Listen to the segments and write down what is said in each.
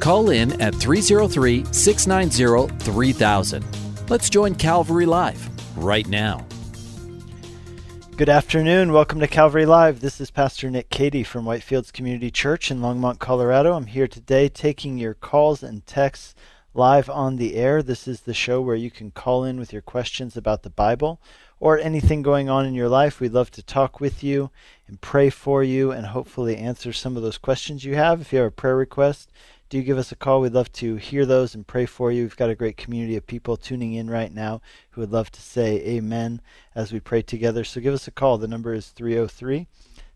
Call in at 303 690 3000. Let's join Calvary Live right now. Good afternoon. Welcome to Calvary Live. This is Pastor Nick Cady from Whitefields Community Church in Longmont, Colorado. I'm here today taking your calls and texts live on the air. This is the show where you can call in with your questions about the Bible or anything going on in your life. We'd love to talk with you and pray for you and hopefully answer some of those questions you have. If you have a prayer request, do give us a call. We'd love to hear those and pray for you. We've got a great community of people tuning in right now who would love to say amen as we pray together. So give us a call. The number is 303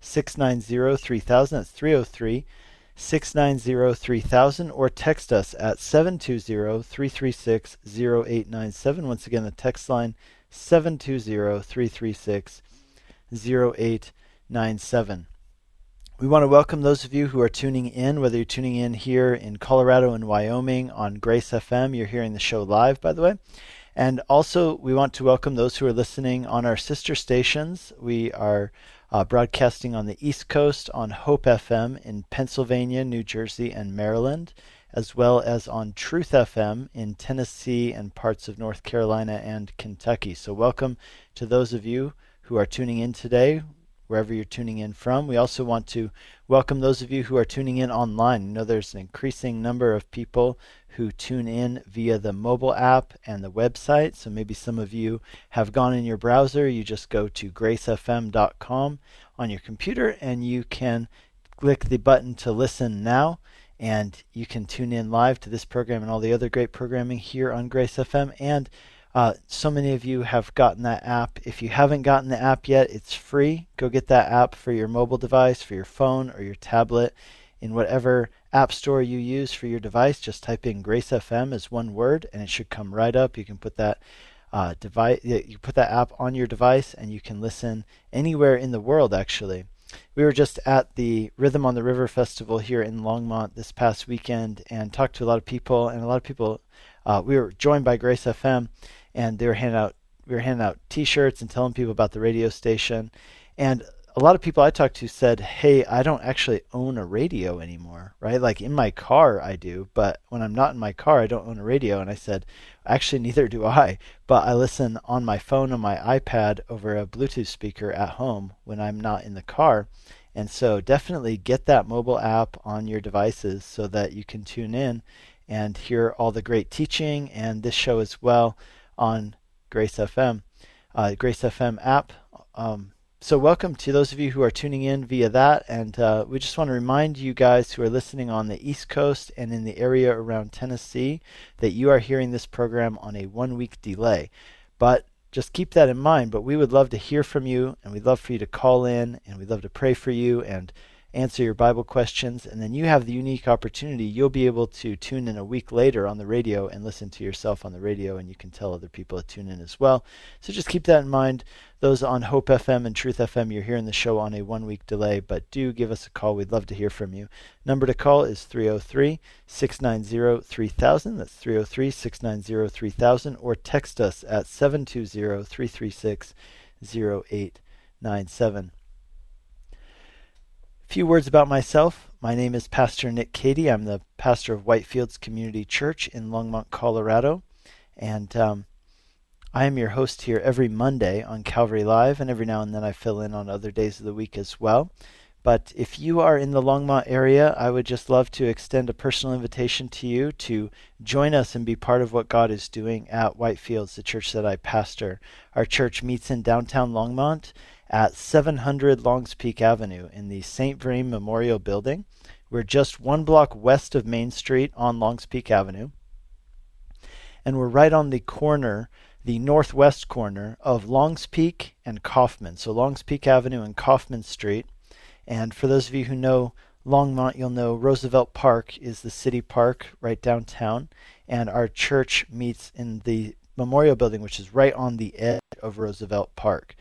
690 3000. That's 303 690 3000 or text us at 720 336 0897. Once again, the text line 720 336 0897. We want to welcome those of you who are tuning in, whether you're tuning in here in Colorado and Wyoming on Grace FM. You're hearing the show live, by the way. And also, we want to welcome those who are listening on our sister stations. We are uh, broadcasting on the East Coast on Hope FM in Pennsylvania, New Jersey, and Maryland, as well as on Truth FM in Tennessee and parts of North Carolina and Kentucky. So, welcome to those of you who are tuning in today wherever you're tuning in from. We also want to welcome those of you who are tuning in online. I know there's an increasing number of people who tune in via the mobile app and the website. So maybe some of you have gone in your browser. You just go to gracefm.com on your computer and you can click the button to listen now. And you can tune in live to this program and all the other great programming here on Grace FM. And uh, so many of you have gotten that app. If you haven't gotten the app yet, it's free. Go get that app for your mobile device, for your phone, or your tablet. In whatever app store you use for your device, just type in Grace FM as one word, and it should come right up. You can put that uh, device, you put that app on your device, and you can listen anywhere in the world. Actually, we were just at the Rhythm on the River festival here in Longmont this past weekend, and talked to a lot of people, and a lot of people. Uh, we were joined by Grace FM and they were handing out we were handing out T-shirts and telling people about the radio station, and a lot of people I talked to said, "Hey, I don't actually own a radio anymore, right? Like in my car I do, but when I'm not in my car, I don't own a radio." And I said, "Actually, neither do I, but I listen on my phone on my iPad over a Bluetooth speaker at home when I'm not in the car." And so definitely get that mobile app on your devices so that you can tune in and hear all the great teaching and this show as well on Grace FM, uh, Grace FM app. Um, so, welcome to those of you who are tuning in via that. And uh, we just want to remind you guys who are listening on the East Coast and in the area around Tennessee that you are hearing this program on a one week delay. But just keep that in mind. But we would love to hear from you, and we'd love for you to call in, and we'd love to pray for you and answer your Bible questions, and then you have the unique opportunity. You'll be able to tune in a week later on the radio and listen to yourself on the radio, and you can tell other people to tune in as well. So just keep that in mind. Those on Hope FM and Truth FM, you're hearing the show on a one week delay, but do give us a call. We'd love to hear from you. Number to call is 303 690 3000. That's 303 690 3000, or text us at 720 336 0897 few words about myself. My name is Pastor Nick Cady. I'm the pastor of Whitefields Community Church in Longmont, Colorado. And um, I am your host here every Monday on Calvary Live, and every now and then I fill in on other days of the week as well. But if you are in the Longmont area, I would just love to extend a personal invitation to you to join us and be part of what God is doing at Whitefields, the church that I pastor. Our church meets in downtown Longmont at 700 Longs Peak Avenue in the St. Vrain Memorial Building. We're just one block west of Main Street on Longs Peak Avenue. And we're right on the corner, the northwest corner of Longs Peak and Coffman. So Longs Peak Avenue and Coffman Street. And for those of you who know Longmont, you'll know Roosevelt Park is the city park right downtown, and our church meets in the Memorial Building, which is right on the edge of Roosevelt Park.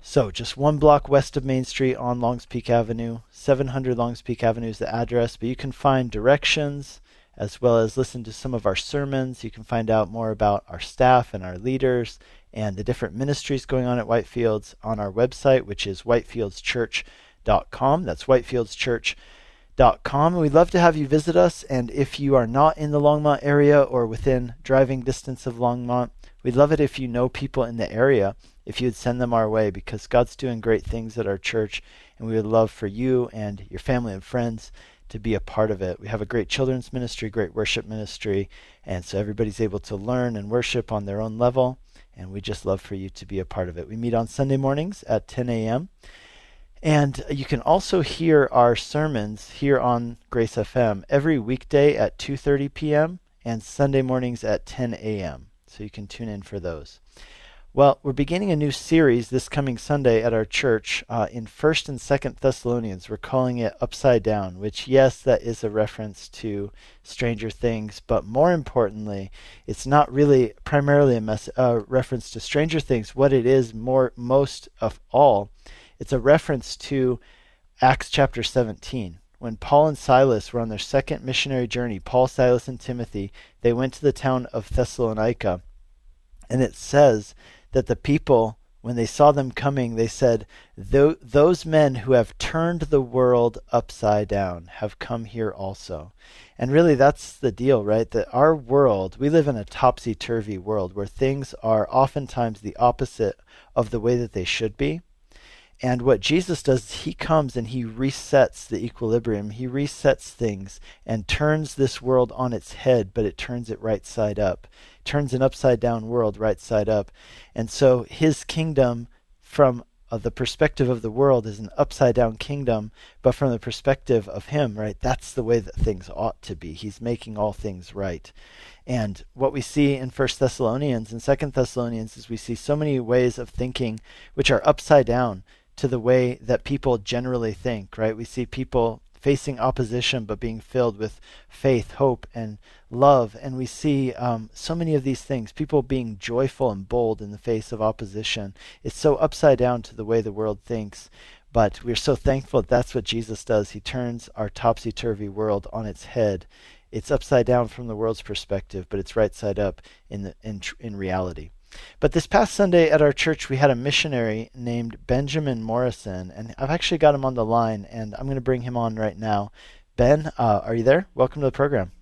So, just one block west of Main Street on Longs Peak Avenue, 700 Longs Peak Avenue is the address, but you can find directions as well as listen to some of our sermons. You can find out more about our staff and our leaders and the different ministries going on at Whitefields on our website, which is whitefieldschurch.com. That's whitefieldschurch.com. We'd love to have you visit us. And if you are not in the Longmont area or within driving distance of Longmont, we'd love it if you know people in the area, if you'd send them our way, because God's doing great things at our church. And we would love for you and your family and friends to be a part of it. We have a great children's ministry, great worship ministry, and so everybody's able to learn and worship on their own level and we just love for you to be a part of it. We meet on Sunday mornings at 10 a.m. And you can also hear our sermons here on Grace FM every weekday at 2:30 p.m. and Sunday mornings at 10 a.m. So you can tune in for those. Well, we're beginning a new series this coming Sunday at our church uh, in First and Second Thessalonians. We're calling it Upside Down, which yes, that is a reference to Stranger Things, but more importantly, it's not really primarily a mess, uh, reference to Stranger Things. What it is more most of all, it's a reference to Acts chapter 17. When Paul and Silas were on their second missionary journey, Paul, Silas, and Timothy, they went to the town of Thessalonica. And it says that the people, when they saw them coming, they said, Those men who have turned the world upside down have come here also. And really, that's the deal, right? That our world, we live in a topsy turvy world where things are oftentimes the opposite of the way that they should be. And what Jesus does is he comes and he resets the equilibrium. He resets things and turns this world on its head, but it turns it right side up. Turns an upside down world right side up. And so his kingdom from uh, the perspective of the world is an upside down kingdom, but from the perspective of him, right? That's the way that things ought to be. He's making all things right. And what we see in First Thessalonians and Second Thessalonians is we see so many ways of thinking which are upside down to the way that people generally think, right? We see people facing opposition but being filled with faith, hope, and love. And we see um, so many of these things people being joyful and bold in the face of opposition. It's so upside down to the way the world thinks. But we're so thankful that that's what Jesus does. He turns our topsy turvy world on its head. It's upside down from the world's perspective, but it's right side up in, the, in, in reality. But this past Sunday at our church, we had a missionary named Benjamin Morrison, and I've actually got him on the line, and I'm going to bring him on right now. Ben, uh, are you there? Welcome to the program.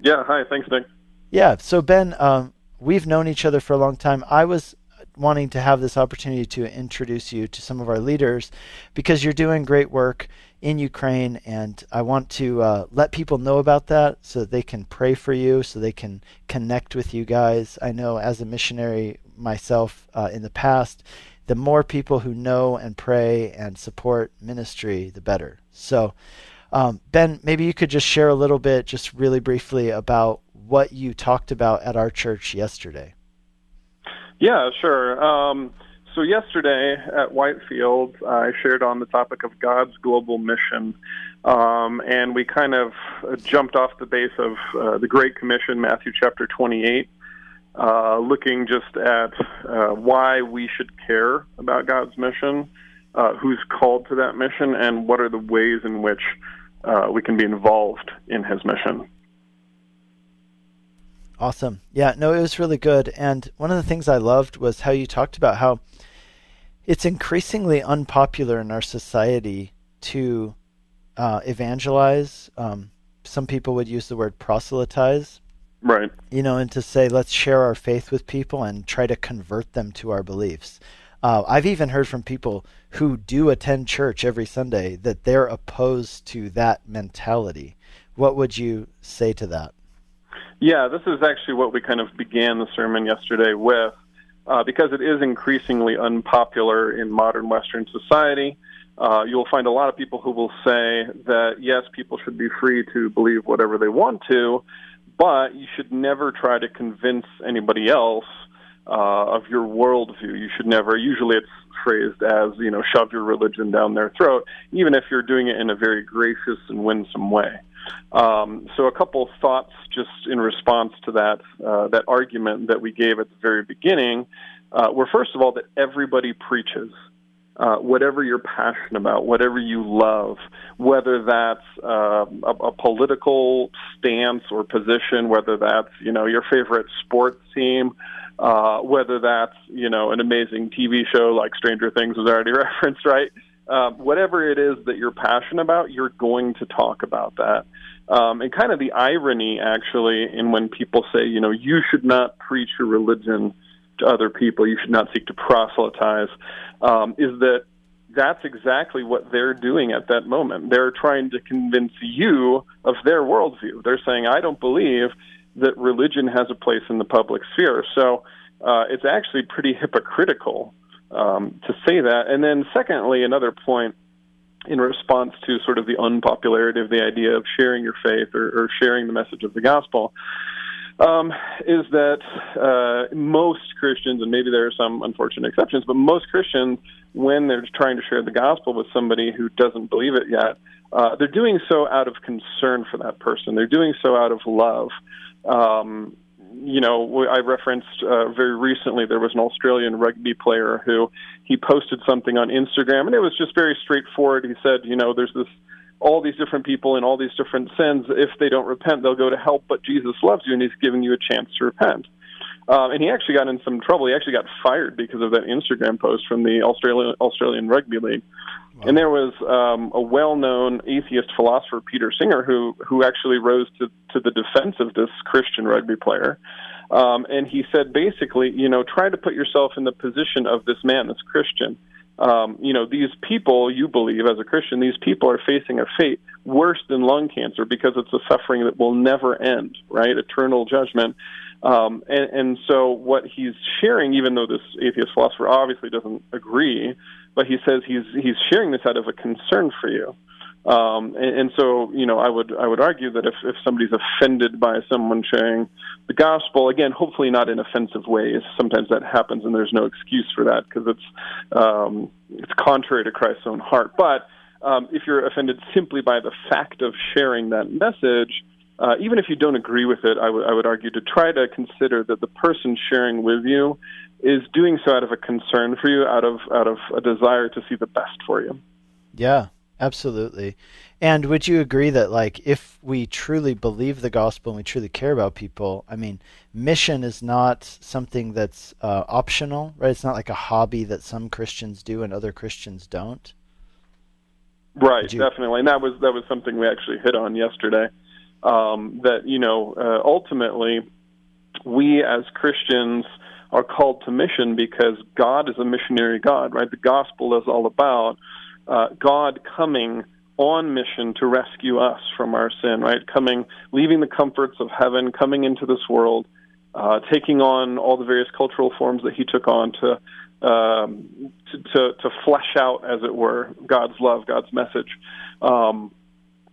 Yeah, hi. Thanks, Nick. Yeah, so Ben, um, we've known each other for a long time. I was wanting to have this opportunity to introduce you to some of our leaders because you're doing great work in Ukraine, and I want to uh, let people know about that so that they can pray for you, so they can connect with you guys. I know as a missionary myself uh, in the past, the more people who know and pray and support ministry, the better. So, um, Ben, maybe you could just share a little bit, just really briefly, about what you talked about at our church yesterday. Yeah, sure. Um, so, yesterday at Whitefield, I shared on the topic of God's global mission. Um, and we kind of jumped off the base of uh, the Great Commission, Matthew chapter 28, uh, looking just at uh, why we should care about God's mission, uh, who's called to that mission, and what are the ways in which uh, we can be involved in his mission. Awesome. Yeah, no, it was really good. And one of the things I loved was how you talked about how it's increasingly unpopular in our society to uh, evangelize. Um, some people would use the word proselytize. Right. You know, and to say, let's share our faith with people and try to convert them to our beliefs. Uh, I've even heard from people who do attend church every Sunday that they're opposed to that mentality. What would you say to that? Yeah, this is actually what we kind of began the sermon yesterday with, uh, because it is increasingly unpopular in modern Western society. Uh, you'll find a lot of people who will say that yes, people should be free to believe whatever they want to, but you should never try to convince anybody else uh, of your worldview. You should never. Usually, it's phrased as you know, shove your religion down their throat, even if you're doing it in a very gracious and winsome way. Um, so, a couple thoughts just in response to that uh, that argument that we gave at the very beginning uh, were first of all that everybody preaches. Uh, whatever you're passionate about, whatever you love, whether that's uh, a, a political stance or position, whether that's you know your favorite sports team, uh, whether that's you know an amazing TV show like Stranger Things was already referenced, right? Uh, whatever it is that you're passionate about, you're going to talk about that. Um, and kind of the irony, actually, in when people say, you know, you should not preach your religion to other people, you should not seek to proselytize, um, is that that's exactly what they're doing at that moment. They're trying to convince you of their worldview. They're saying, I don't believe that religion has a place in the public sphere. So uh, it's actually pretty hypocritical um, to say that. And then, secondly, another point in response to sort of the unpopularity of the idea of sharing your faith or, or sharing the message of the gospel um, is that uh, most Christians, and maybe there are some unfortunate exceptions, but most Christians, when they're trying to share the gospel with somebody who doesn't believe it yet, uh, they're doing so out of concern for that person. They're doing so out of love. Um, you know, I referenced uh, very recently there was an Australian rugby player who he posted something on Instagram, and it was just very straightforward. He said, you know, there's this all these different people in all these different sins. If they don't repent, they'll go to hell. But Jesus loves you, and He's giving you a chance to repent. Um, and he actually got in some trouble. He actually got fired because of that Instagram post from the Australian Australian Rugby League. And there was um, a well-known atheist philosopher, Peter Singer, who who actually rose to to the defense of this Christian rugby player. Um, and he said basically, you know, try to put yourself in the position of this man, this Christian um, you know, these people, you believe as a Christian, these people are facing a fate worse than lung cancer because it's a suffering that will never end, right? Eternal judgment. Um, and, and so what he's sharing, even though this atheist philosopher obviously doesn't agree, but he says he's he's sharing this out of a concern for you. Um, and, and so, you know, I would I would argue that if, if somebody's offended by someone sharing the gospel, again, hopefully not in offensive ways. Sometimes that happens, and there's no excuse for that because it's um, it's contrary to Christ's own heart. But um, if you're offended simply by the fact of sharing that message, uh, even if you don't agree with it, I, w- I would argue to try to consider that the person sharing with you is doing so out of a concern for you, out of out of a desire to see the best for you. Yeah, Absolutely. And would you agree that like if we truly believe the gospel and we truly care about people, I mean, mission is not something that's uh, optional, right? It's not like a hobby that some Christians do and other Christians don't. Right, you... definitely, and that was that was something we actually hit on yesterday. Um, that you know, uh, ultimately, we as Christians are called to mission because God is a missionary God, right? The gospel is all about uh, God coming on mission to rescue us from our sin, right? Coming, leaving the comforts of heaven, coming into this world, uh, taking on all the various cultural forms that he took on to, um, to, to, to flesh out, as it were, God's love, God's message. Um,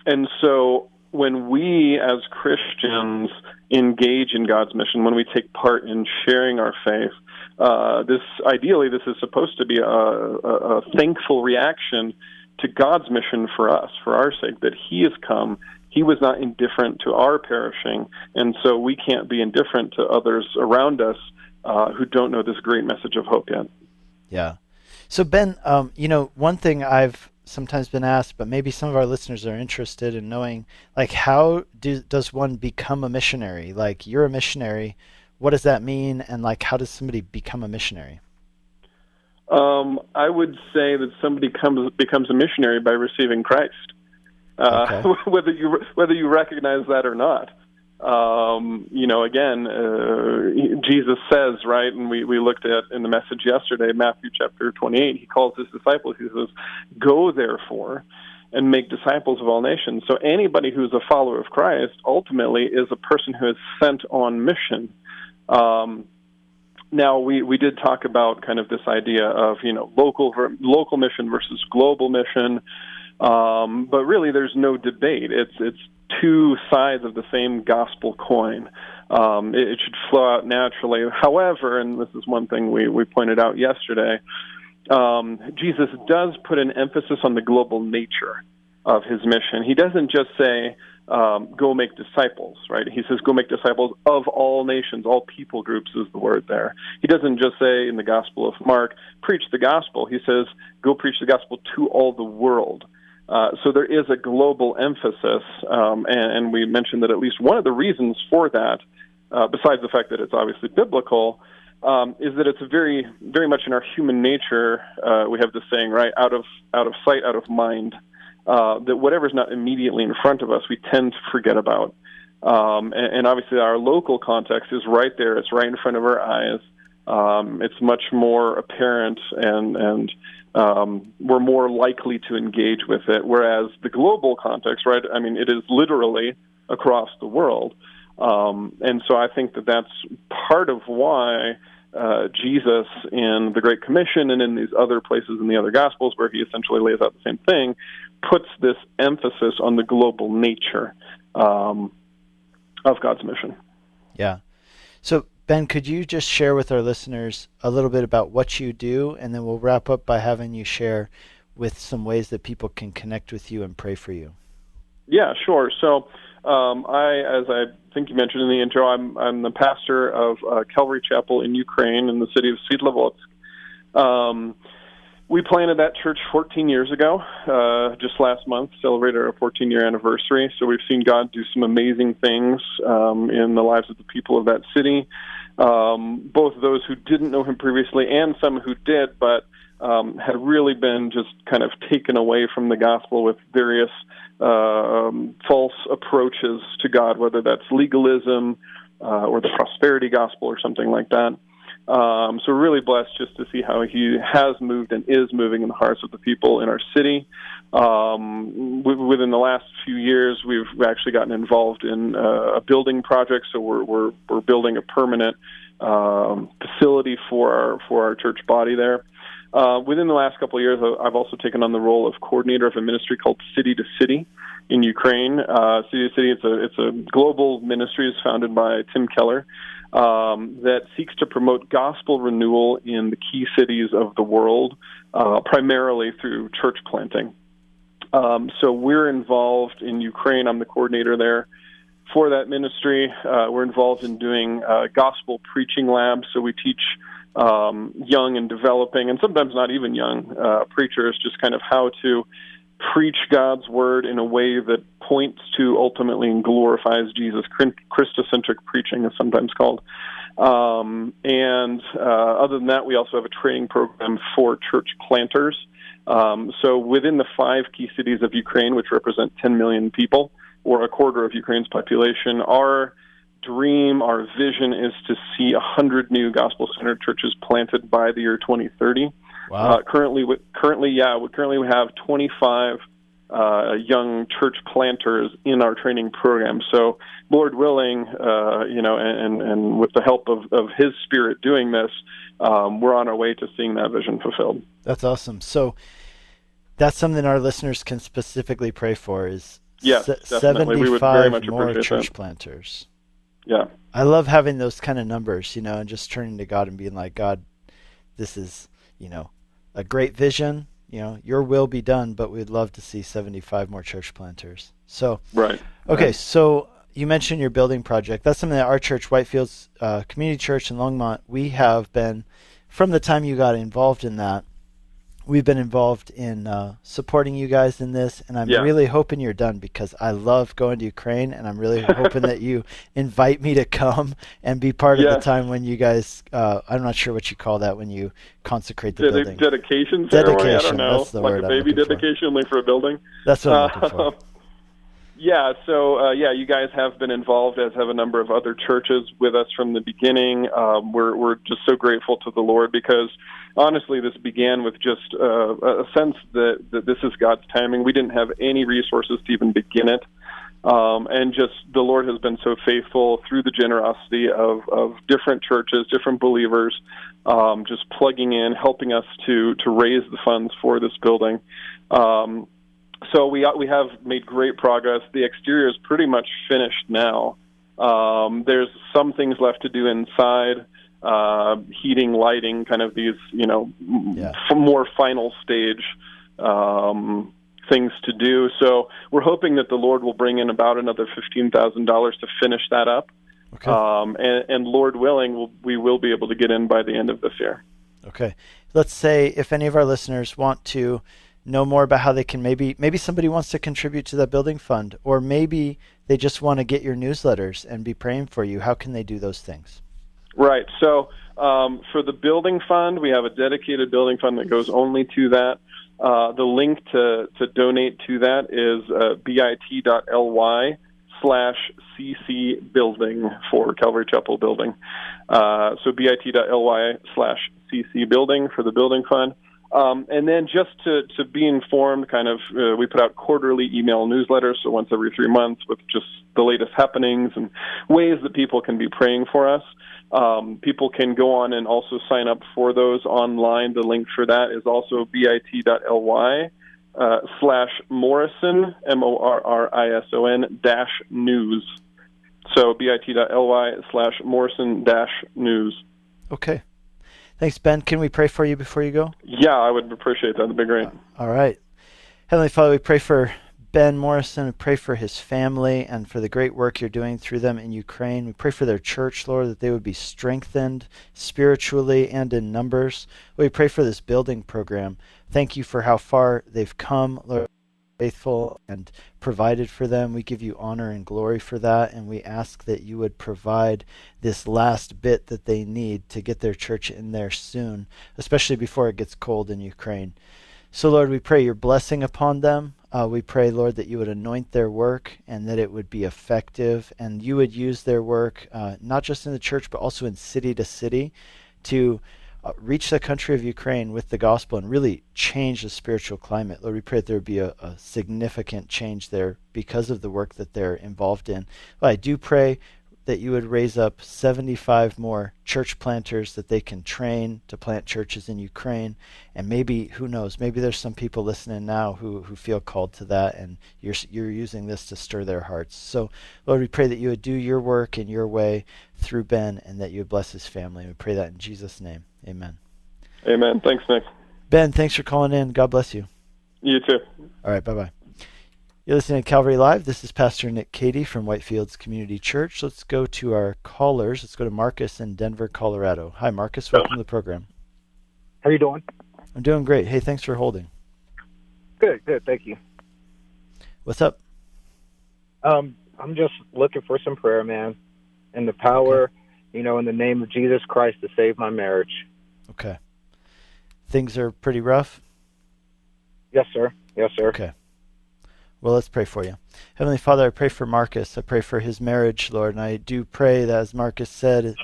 and so when we as Christians engage in God's mission, when we take part in sharing our faith, uh, this ideally this is supposed to be a, a, a thankful reaction to God's mission for us, for our sake, that He has come. He was not indifferent to our perishing, and so we can't be indifferent to others around us uh, who don't know this great message of hope yet. Yeah. So Ben, um, you know, one thing I've sometimes been asked, but maybe some of our listeners are interested in knowing, like, how do, does one become a missionary? Like, you're a missionary what does that mean, and like how does somebody become a missionary? Um, I would say that somebody comes becomes a missionary by receiving Christ, uh, okay. whether you whether you recognize that or not. Um, you know, again, uh, Jesus says, right, and we, we looked at in the message yesterday, Matthew chapter 28, he calls his disciples, he says, Go therefore and make disciples of all nations. So anybody who's a follower of Christ ultimately is a person who is sent on mission. Um, now we, we did talk about kind of this idea of you know local local mission versus global mission, um, but really there's no debate. It's it's two sides of the same gospel coin. Um, it, it should flow out naturally. However, and this is one thing we, we pointed out yesterday, um, Jesus does put an emphasis on the global nature of his mission. He doesn't just say, um, go make disciples, right? He says, go make disciples of all nations, all people groups is the word there. He doesn't just say in the Gospel of Mark, preach the gospel. He says, go preach the gospel to all the world. Uh, so there is a global emphasis, um, and, and, we mentioned that at least one of the reasons for that, uh, besides the fact that it's obviously biblical, um, is that it's very, very much in our human nature. Uh, we have this saying, right? Out of out of sight, out of mind uh, that whatever's not immediately in front of us, we tend to forget about. Um, and, and, obviously, our local context is right there; it's right in front of our eyes. Um, it's much more apparent, and and um, we're more likely to engage with it. Whereas the global context, right? I mean, it is literally across the world, um, and so I think that that's part of why uh, Jesus in the Great Commission and in these other places in the other Gospels where he essentially lays out the same thing, puts this emphasis on the global nature um, of God's mission. Yeah. So, Ben, could you just share with our listeners a little bit about what you do, and then we'll wrap up by having you share with some ways that people can connect with you and pray for you? Yeah, sure. So, um, I, as I think you mentioned in the intro, I'm, I'm the pastor of uh, Calvary Chapel in Ukraine in the city of Sverdlovsk. Um, we planted that church 14 years ago, uh, just last month, celebrated our 14 year anniversary. So we've seen God do some amazing things um, in the lives of the people of that city, um, both those who didn't know Him previously and some who did, but um, had really been just kind of taken away from the gospel with various um, false approaches to God, whether that's legalism uh, or the prosperity gospel or something like that. Um, so we're really blessed just to see how he has moved and is moving in the hearts of the people in our city. Um, within the last few years, we've actually gotten involved in uh, a building project. So we're we're, we're building a permanent um, facility for our for our church body there. Uh, within the last couple of years, I've also taken on the role of coordinator of a ministry called City to City in Ukraine. Uh, City to City, it's a it's a global ministry. It's founded by Tim Keller um, that seeks to promote gospel renewal in the key cities of the world, uh, primarily through church planting. Um, so we're involved in Ukraine. I'm the coordinator there for that ministry. Uh, we're involved in doing uh, gospel preaching labs. So we teach um, young and developing, and sometimes not even young uh, preachers, just kind of how to preach God's word in a way that points to ultimately and glorifies Jesus. Christocentric preaching is sometimes called. Um, and uh, other than that, we also have a training program for church planters. Um, so within the five key cities of Ukraine, which represent 10 million people, or a quarter of Ukraine's population, our dream, our vision is to see 100 new gospel centered churches planted by the year 2030. Wow. Uh, currently, currently, yeah, we currently we have 25 uh, young church planters in our training program. So, Lord willing, uh, you know, and, and with the help of, of His Spirit doing this, um, we're on our way to seeing that vision fulfilled. That's awesome. So, that's something our listeners can specifically pray for. Is yes, se- definitely. We would very much more church that. planters. Yeah. I love having those kind of numbers, you know, and just turning to God and being like, God, this is, you know, a great vision. You know, your will be done, but we'd love to see 75 more church planters. So, right. Okay, right. so you mentioned your building project. That's something that our church, Whitefields uh, Community Church in Longmont, we have been from the time you got involved in that we've been involved in uh, supporting you guys in this, and I'm yeah. really hoping you're done because I love going to Ukraine, and I'm really hoping that you invite me to come and be part yeah. of the time when you guys. Uh, I'm not sure what you call that when you consecrate the Ded- building. Dedication ceremony. Dedication. I don't know. That's the like a baby dedication, for. only for a building. That's what I'm looking for. Yeah, so uh, yeah, you guys have been involved, as have a number of other churches with us from the beginning. Um, we're we're just so grateful to the Lord because honestly, this began with just uh, a sense that that this is God's timing. We didn't have any resources to even begin it, um, and just the Lord has been so faithful through the generosity of of different churches, different believers, um, just plugging in, helping us to to raise the funds for this building. Um, so we we have made great progress. The exterior is pretty much finished now. Um, there's some things left to do inside, uh, heating, lighting, kind of these, you know, Yeah. more final stage um, things to do. So we're hoping that the Lord will bring in about another fifteen thousand dollars to finish that up. Okay. Um, and, and Lord willing, we'll, we will be able to get in by the end of this year. Okay. Let's say if any of our listeners want to know more about how they can maybe maybe somebody wants to contribute to that building fund or maybe they just want to get your newsletters and be praying for you. How can they do those things? Right. So um, for the building fund, we have a dedicated building fund that goes only to that. Uh, the link to, to donate to that is uh, bit.ly slash cc building for Calvary Chapel building. Uh, so bit.ly slash cc building for the building fund. Um, and then just to, to be informed, kind of, uh, we put out quarterly email newsletters, so once every three months with just the latest happenings and ways that people can be praying for us. Um, people can go on and also sign up for those online. The link for that is also bit.ly uh, slash Morrison, M O R R I S O N, dash news. So bit.ly slash Morrison dash news. Okay. Thanks, Ben. Can we pray for you before you go? Yeah, I would appreciate that. That'd be great. Uh, all right. Heavenly Father, we pray for Ben Morrison. We pray for his family and for the great work you're doing through them in Ukraine. We pray for their church, Lord, that they would be strengthened spiritually and in numbers. We pray for this building program. Thank you for how far they've come, Lord, faithful and provided for them. We give you honor and glory for that, and we ask that you would provide this last bit that they need to get their church in there soon, especially before it gets cold in Ukraine. So, Lord, we pray your blessing upon them. Uh, we pray, Lord, that you would anoint their work and that it would be effective, and you would use their work uh, not just in the church, but also in city to city to uh, reach the country of Ukraine with the gospel and really change the spiritual climate. Lord, we pray that there would be a, a significant change there because of the work that they're involved in. But I do pray that you would raise up 75 more church planters that they can train to plant churches in Ukraine. And maybe, who knows, maybe there's some people listening now who, who feel called to that and you're, you're using this to stir their hearts. So, Lord, we pray that you would do your work in your way through Ben and that you would bless his family. We pray that in Jesus' name. Amen. Amen. Thanks, Nick. Ben, thanks for calling in. God bless you. You too. All right, bye bye. You're listening to Calvary Live. This is Pastor Nick Cady from Whitefields Community Church. Let's go to our callers. Let's go to Marcus in Denver, Colorado. Hi, Marcus. Welcome to the program. How you doing? I'm doing great. Hey, thanks for holding. Good, good. Thank you. What's up? Um, I'm just looking for some prayer, man, and the power, you know, in the name of Jesus Christ to save my marriage. Okay. Things are pretty rough. Yes, sir. Yes, sir. Okay. Well, let's pray for you. Heavenly Father, I pray for Marcus. I pray for his marriage, Lord, and I do pray that, as Marcus said,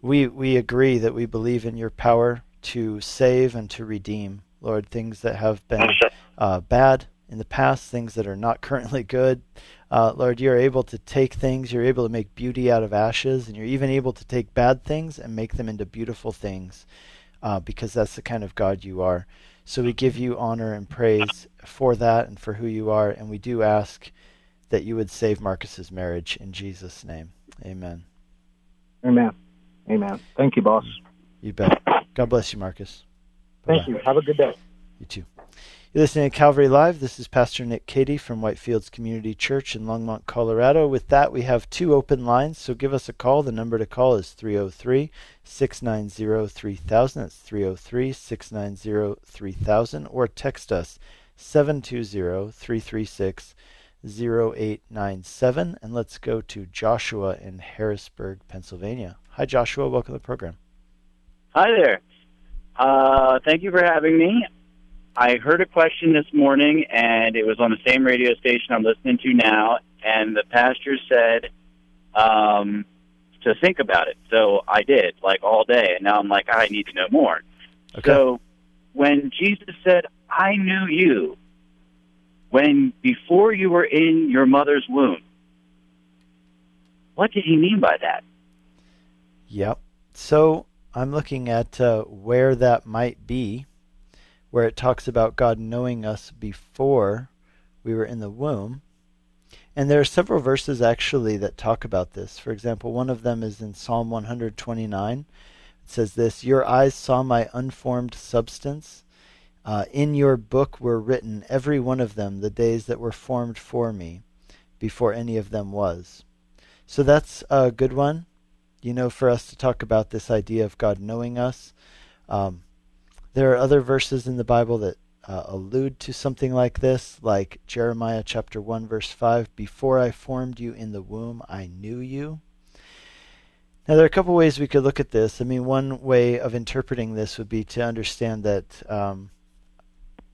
we we agree that we believe in your power to save and to redeem, Lord, things that have been uh, bad in the past, things that are not currently good. Uh, Lord, you're able to take things, you're able to make beauty out of ashes, and you're even able to take bad things and make them into beautiful things, uh, because that's the kind of God you are. So we give you honor and praise for that and for who you are, and we do ask that you would save Marcus's marriage in Jesus' name. Amen. Amen. Amen. Thank you, boss. You bet. God bless you, Marcus. Thank you. Have a good day. You too. You're listening to Calvary Live. This is Pastor Nick Cady from Whitefields Community Church in Longmont, Colorado. With that, we have two open lines, so give us a call. The number to call is 303 690 3000. That's 303 690 3000. Or text us 720 336 0897. And let's go to Joshua in Harrisburg, Pennsylvania. Hi, Joshua. Welcome to the program. Hi there. Uh, thank you for having me. I heard a question this morning, and it was on the same radio station I'm listening to now, and the pastor said um, to think about it. So I did, like all day, and now I'm like, I need to know more. Okay. So when Jesus said, I knew you, when before you were in your mother's womb, what did he mean by that? Yep. So I'm looking at uh, where that might be, where it talks about God knowing us before we were in the womb. And there are several verses actually that talk about this. For example, one of them is in Psalm 129. It says this Your eyes saw my unformed substance. Uh, in your book were written, every one of them, the days that were formed for me, before any of them was. So that's a good one, you know, for us to talk about this idea of God knowing us. Um, there are other verses in the Bible that uh, allude to something like this, like Jeremiah chapter 1, verse 5 Before I formed you in the womb, I knew you. Now, there are a couple ways we could look at this. I mean, one way of interpreting this would be to understand that um,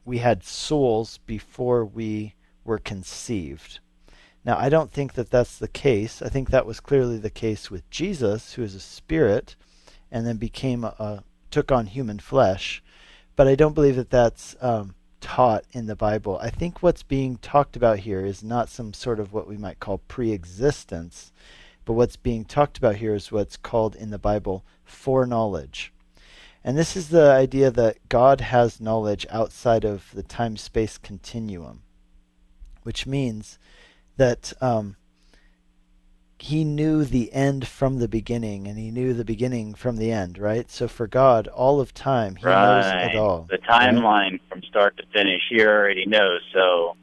we had souls before we were conceived. Now, I don't think that that's the case. I think that was clearly the case with Jesus, who is a spirit and then became a, took on human flesh but I don't believe that that's um, taught in the Bible. I think what's being talked about here is not some sort of what we might call pre-existence, but what's being talked about here is what's called in the Bible foreknowledge. And this is the idea that God has knowledge outside of the time space continuum, which means that um, he knew the end from the beginning and he knew the beginning from the end, right? So for God, all of time, he right. knows it all. The timeline right? from start to finish, he already knows. So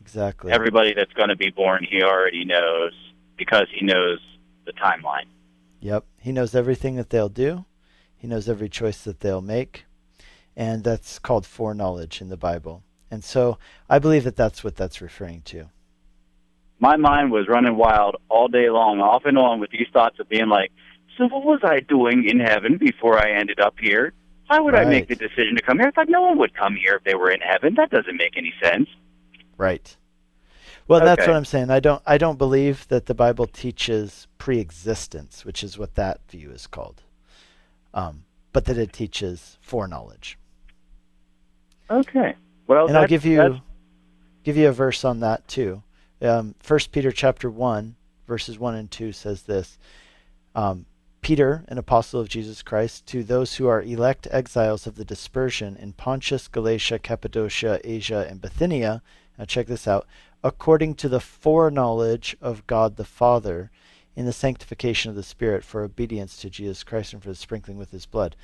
exactly everybody that's going to be born, he already knows because he knows the timeline. Yep, he knows everything that they'll do. He knows every choice that they'll make, and that's called foreknowledge in the Bible. And so I believe that that's what that's referring to my mind was running wild all day long, off and on, with these thoughts of being like, so what was I doing in heaven before I ended up here? Why would right. I make the decision to come here? It's like no one would come here if they were in heaven. That doesn't make any sense. Right. Well, okay. that's what I'm saying. I don't. I don't believe that the Bible teaches pre-existence, which is what that view is called, um, but that it teaches foreknowledge. Okay. Well, and I'll give you give you a verse on that too. Um, 1 Peter chapter 1, verses 1 and 2 says this um, Peter, an apostle of Jesus Christ, to those who are elect exiles of the dispersion in Pontus, Galatia, Cappadocia, Asia, and Bithynia. Now, check this out. According to the foreknowledge of God the Father, in the sanctification of the Spirit, for obedience to Jesus Christ and for the sprinkling with his blood.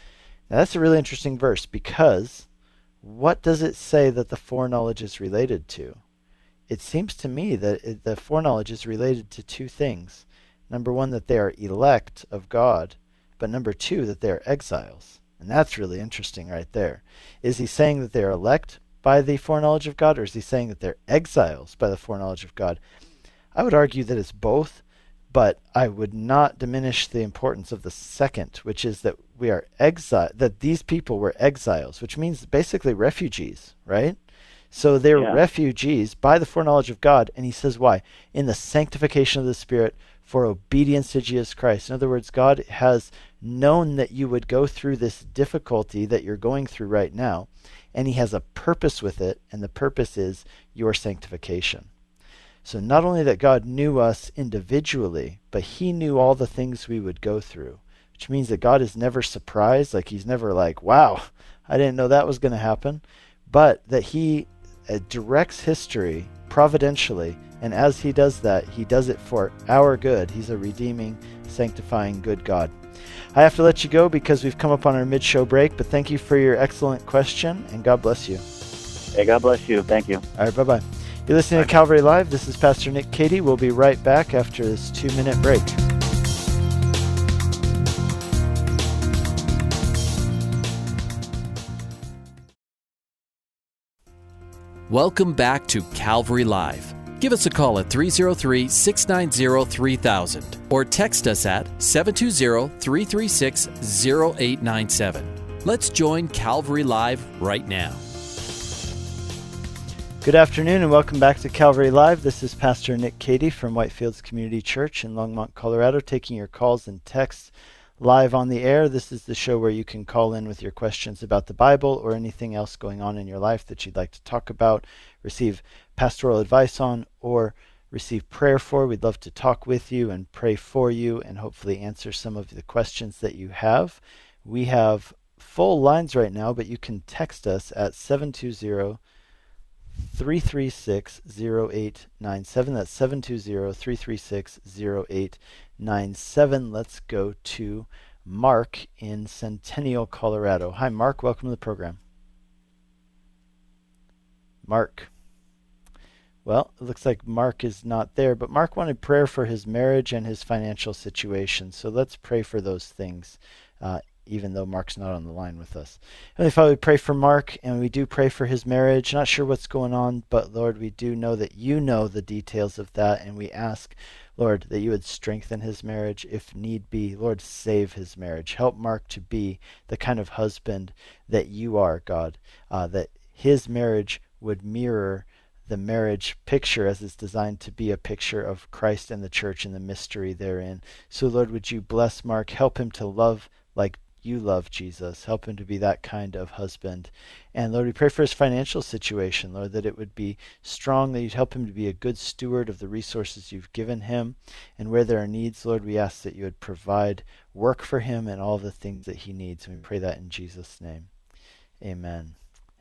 Now, that's a really interesting verse because what does it say that the foreknowledge is related to? It seems to me that it, the foreknowledge is related to two things. Number one, that they are elect of God, but number two, that they are exiles. And that's really interesting right there. Is he saying that they are elect by the foreknowledge of God, or is he saying that they're exiles by the foreknowledge of God? I would argue that it's both, but I would not diminish the importance of the second, which is that we are exile that these people were exiles, which means basically refugees, right? So they're yeah. refugees by the foreknowledge of God. And he says, why? In the sanctification of the Spirit for obedience to Jesus Christ. In other words, God has known that you would go through this difficulty that you're going through right now, and he has a purpose with it, and the purpose is your sanctification. So not only that God knew us individually, but he knew all the things we would go through, which means that God is never surprised, like he's never like, wow, I didn't know that was going to happen, but that he it directs history providentially, and as he does that, he does it for our good. He's a redeeming, sanctifying, good God. I have to let you go because we've come up on our mid show break, but thank you for your excellent question, and God bless you. Hey, God bless you. Thank you. All right, bye bye. You're listening bye. to Calvary Live. This is Pastor Nick Cady. We'll be right back after this two minute break. Welcome back to Calvary Live. Give us a call at 303 690 3000 or text us at 720 336 0897. Let's join Calvary Live right now. Good afternoon and welcome back to Calvary Live. This is Pastor Nick Cady from Whitefields Community Church in Longmont, Colorado, taking your calls and texts live on the air. This is the show where you can call in with your questions about the Bible or anything else going on in your life that you'd like to talk about, receive pastoral advice on, or receive prayer for. We'd love to talk with you and pray for you and hopefully answer some of the questions that you have. We have full lines right now, but you can text us at 720 336 0897. That's 720 336 0897. Let's go to Mark in Centennial, Colorado. Hi, Mark. Welcome to the program. Mark. Well, it looks like Mark is not there, but Mark wanted prayer for his marriage and his financial situation. So let's pray for those things, uh, even though Mark's not on the line with us. Heavenly Father, we pray for Mark, and we do pray for his marriage. Not sure what's going on, but Lord, we do know that you know the details of that, and we ask, Lord, that you would strengthen his marriage if need be. Lord, save his marriage. Help Mark to be the kind of husband that you are, God, uh, that his marriage would mirror the marriage picture as it's designed to be a picture of Christ and the church and the mystery therein. So, Lord, would you bless Mark? Help him to love like you love Jesus. Help him to be that kind of husband. And Lord, we pray for his financial situation, Lord, that it would be strong, that you'd help him to be a good steward of the resources you've given him. And where there are needs, Lord, we ask that you would provide work for him and all the things that he needs. And we pray that in Jesus' name. Amen.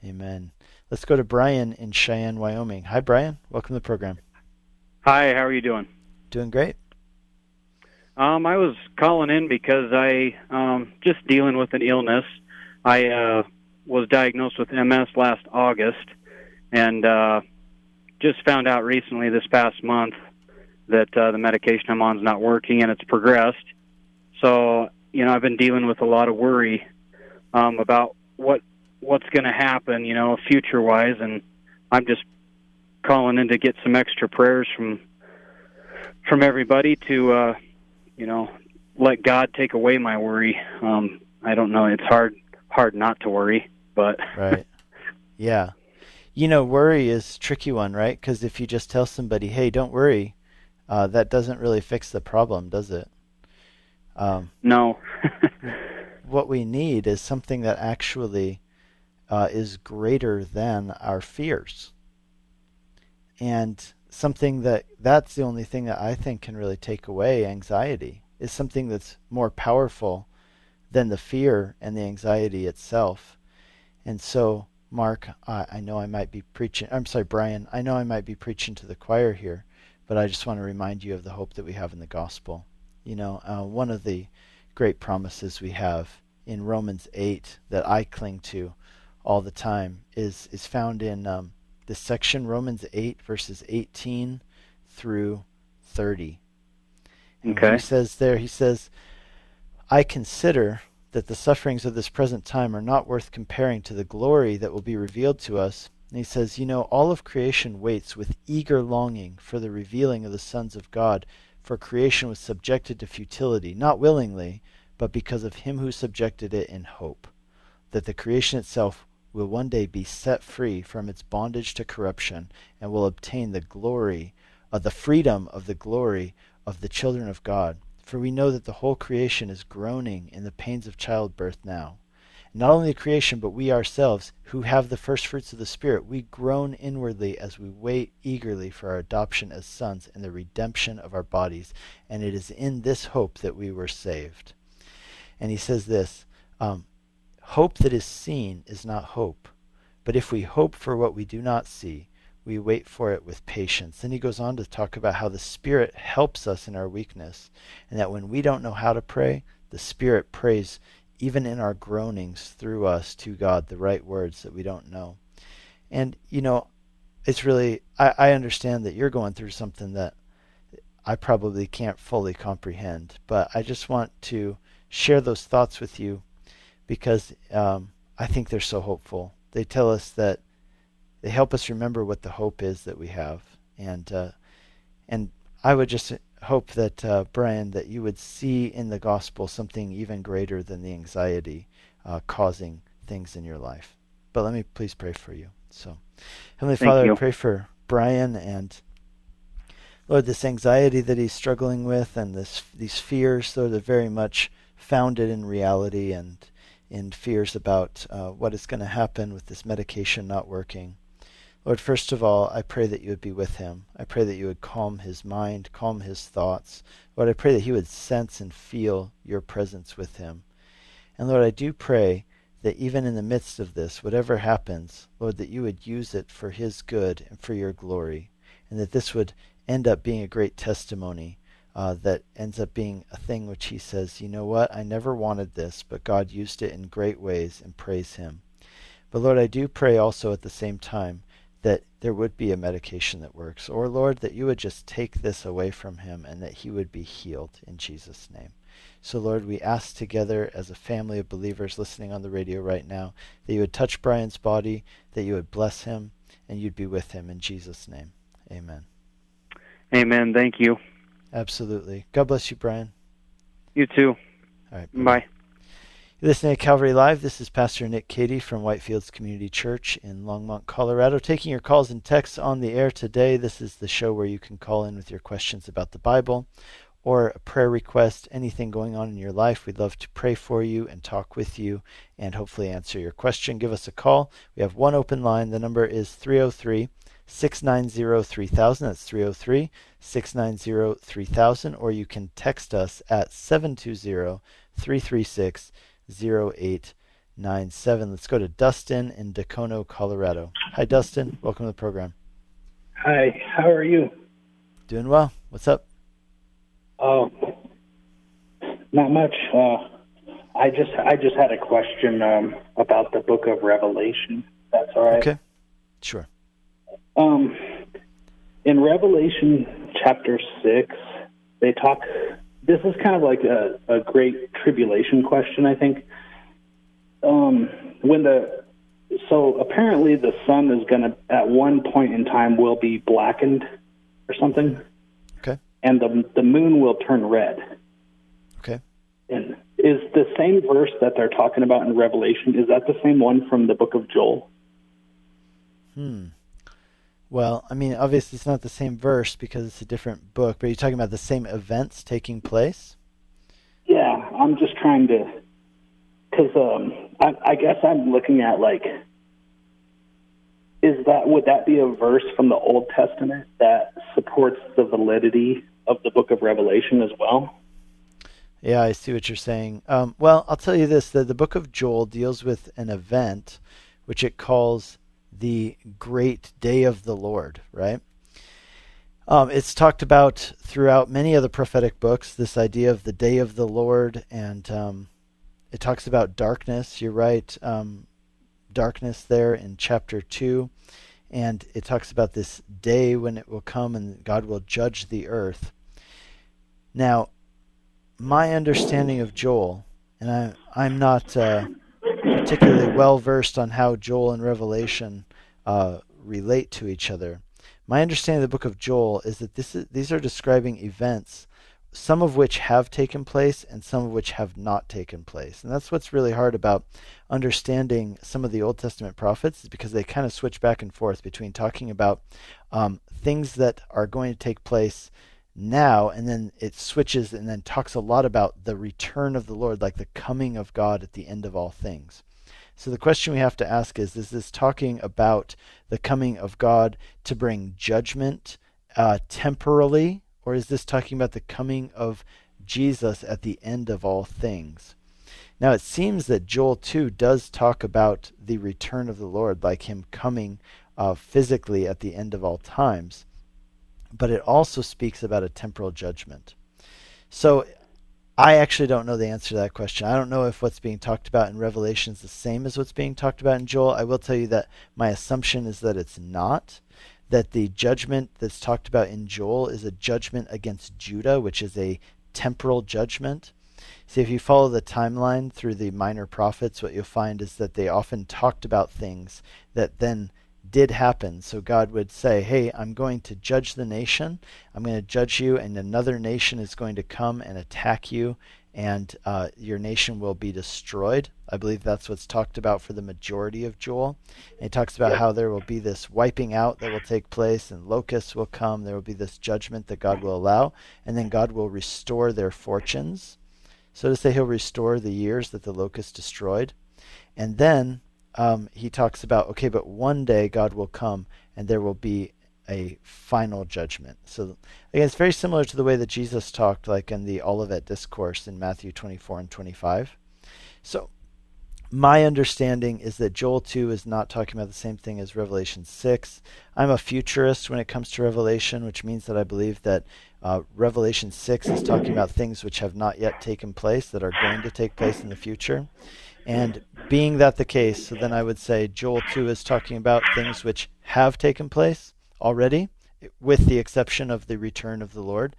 Amen. Let's go to Brian in Cheyenne, Wyoming. Hi, Brian. Welcome to the program. Hi, how are you doing? Doing great. Um, I was calling in because I um, just dealing with an illness. I uh, was diagnosed with MS last August, and uh, just found out recently this past month that uh, the medication I'm on is not working and it's progressed. So you know I've been dealing with a lot of worry um, about what what's going to happen, you know, future wise, and I'm just calling in to get some extra prayers from from everybody to, uh, you know, let God take away my worry. Um, I don't know; it's hard hard not to worry, but right, yeah. You know, worry is tricky one, right? Because if you just tell somebody, "Hey, don't worry," uh, that doesn't really fix the problem, does it? Um, no. what we need is something that actually uh, is greater than our fears. And something that that's the only thing that I think can really take away anxiety is something that's more powerful than the fear and the anxiety itself. And so, Mark, I, I know I might be preaching, I'm sorry, Brian, I know I might be preaching to the choir here, but I just want to remind you of the hope that we have in the gospel. You know, uh, one of the great promises we have in Romans 8 that I cling to all the time is is found in um, this section Romans 8 verses 18 through 30. And okay. He says there he says I consider that the sufferings of this present time are not worth comparing to the glory that will be revealed to us. And he says, You know, all of creation waits with eager longing for the revealing of the sons of God, for creation was subjected to futility, not willingly, but because of him who subjected it in hope, that the creation itself will one day be set free from its bondage to corruption and will obtain the glory of the freedom of the glory of the children of God. For we know that the whole creation is groaning in the pains of childbirth now. Not only the creation, but we ourselves, who have the first fruits of the Spirit, we groan inwardly as we wait eagerly for our adoption as sons and the redemption of our bodies. And it is in this hope that we were saved. And he says this um, Hope that is seen is not hope. But if we hope for what we do not see, we wait for it with patience. Then he goes on to talk about how the Spirit helps us in our weakness, and that when we don't know how to pray, the Spirit prays even in our groanings through us to God the right words that we don't know. And, you know, it's really, I, I understand that you're going through something that I probably can't fully comprehend, but I just want to share those thoughts with you because um, I think they're so hopeful. They tell us that they help us remember what the hope is that we have, and uh, and I would just hope that uh, Brian that you would see in the gospel something even greater than the anxiety uh, causing things in your life. But let me please pray for you. So, Heavenly Thank Father, you. I pray for Brian and Lord, this anxiety that he's struggling with and this these fears, Lord, are very much founded in reality and in fears about uh, what is going to happen with this medication not working. Lord, first of all, I pray that you would be with him. I pray that you would calm his mind, calm his thoughts. Lord, I pray that he would sense and feel your presence with him. And Lord, I do pray that even in the midst of this, whatever happens, Lord, that you would use it for his good and for your glory, and that this would end up being a great testimony uh, that ends up being a thing which he says, you know what, I never wanted this, but God used it in great ways and praise him. But Lord, I do pray also at the same time that there would be a medication that works, or Lord, that you would just take this away from him and that he would be healed in Jesus' name. So, Lord, we ask together as a family of believers listening on the radio right now that you would touch Brian's body, that you would bless him, and you'd be with him in Jesus' name. Amen. Amen. Thank you. Absolutely. God bless you, Brian. You too. All right. Bye. You're listening to Calvary Live. This is Pastor Nick Cady from Whitefields Community Church in Longmont, Colorado, taking your calls and texts on the air today. This is the show where you can call in with your questions about the Bible or a prayer request, anything going on in your life. We'd love to pray for you and talk with you and hopefully answer your question. Give us a call. We have one open line. The number is 303 690 3000. That's 303 690 3000. Or you can text us at 720 336 0897. Let's go to Dustin in Dacono, Colorado. Hi, Dustin. Welcome to the program. Hi, how are you? Doing well. What's up? Oh, not much. Uh, I just I just had a question um, about the Book of Revelation. That's all right. Okay, sure. Um, in Revelation chapter six, they talk this is kind of like a, a great tribulation question, I think. Um, when the so apparently the sun is going to at one point in time will be blackened or something. Okay. And the the moon will turn red. Okay. And is the same verse that they're talking about in Revelation is that the same one from the book of Joel? Hmm. Well, I mean, obviously it's not the same verse because it's a different book, but you're talking about the same events taking place? Yeah, I'm just trying to, because um, I, I guess I'm looking at like, is that would that be a verse from the Old Testament that supports the validity of the Book of Revelation as well? Yeah, I see what you're saying. Um, well, I'll tell you this: that the Book of Joel deals with an event which it calls the great day of the Lord, right? Um, it's talked about throughout many of the prophetic books, this idea of the day of the Lord, and um, it talks about darkness. You're right, um, darkness there in chapter 2, and it talks about this day when it will come and God will judge the earth. Now, my understanding of Joel, and I, I'm not. Uh, particularly well versed on how Joel and Revelation uh, relate to each other. My understanding of the book of Joel is that this is, these are describing events, some of which have taken place and some of which have not taken place. And that's what's really hard about understanding some of the Old Testament prophets, is because they kind of switch back and forth between talking about um, things that are going to take place now and then it switches and then talks a lot about the return of the Lord, like the coming of God at the end of all things. So the question we have to ask is Is this talking about the coming of God to bring judgment uh, temporally, or is this talking about the coming of Jesus at the end of all things? Now it seems that Joel 2 does talk about the return of the Lord, like him coming uh, physically at the end of all times, but it also speaks about a temporal judgment. So I actually don't know the answer to that question. I don't know if what's being talked about in Revelation is the same as what's being talked about in Joel. I will tell you that my assumption is that it's not. That the judgment that's talked about in Joel is a judgment against Judah, which is a temporal judgment. See, if you follow the timeline through the minor prophets, what you'll find is that they often talked about things that then did happen. So God would say, Hey, I'm going to judge the nation. I'm going to judge you, and another nation is going to come and attack you, and uh, your nation will be destroyed. I believe that's what's talked about for the majority of Joel. And he talks about how there will be this wiping out that will take place, and locusts will come. There will be this judgment that God will allow, and then God will restore their fortunes. So to say, He'll restore the years that the locusts destroyed. And then um, he talks about okay, but one day God will come and there will be a final judgment. So again, it's very similar to the way that Jesus talked, like in the Olivet discourse in Matthew 24 and 25. So my understanding is that Joel 2 is not talking about the same thing as Revelation 6. I'm a futurist when it comes to Revelation, which means that I believe that uh, Revelation 6 is talking about things which have not yet taken place, that are going to take place in the future. And being that the case, then I would say Joel 2 is talking about things which have taken place already, with the exception of the return of the Lord.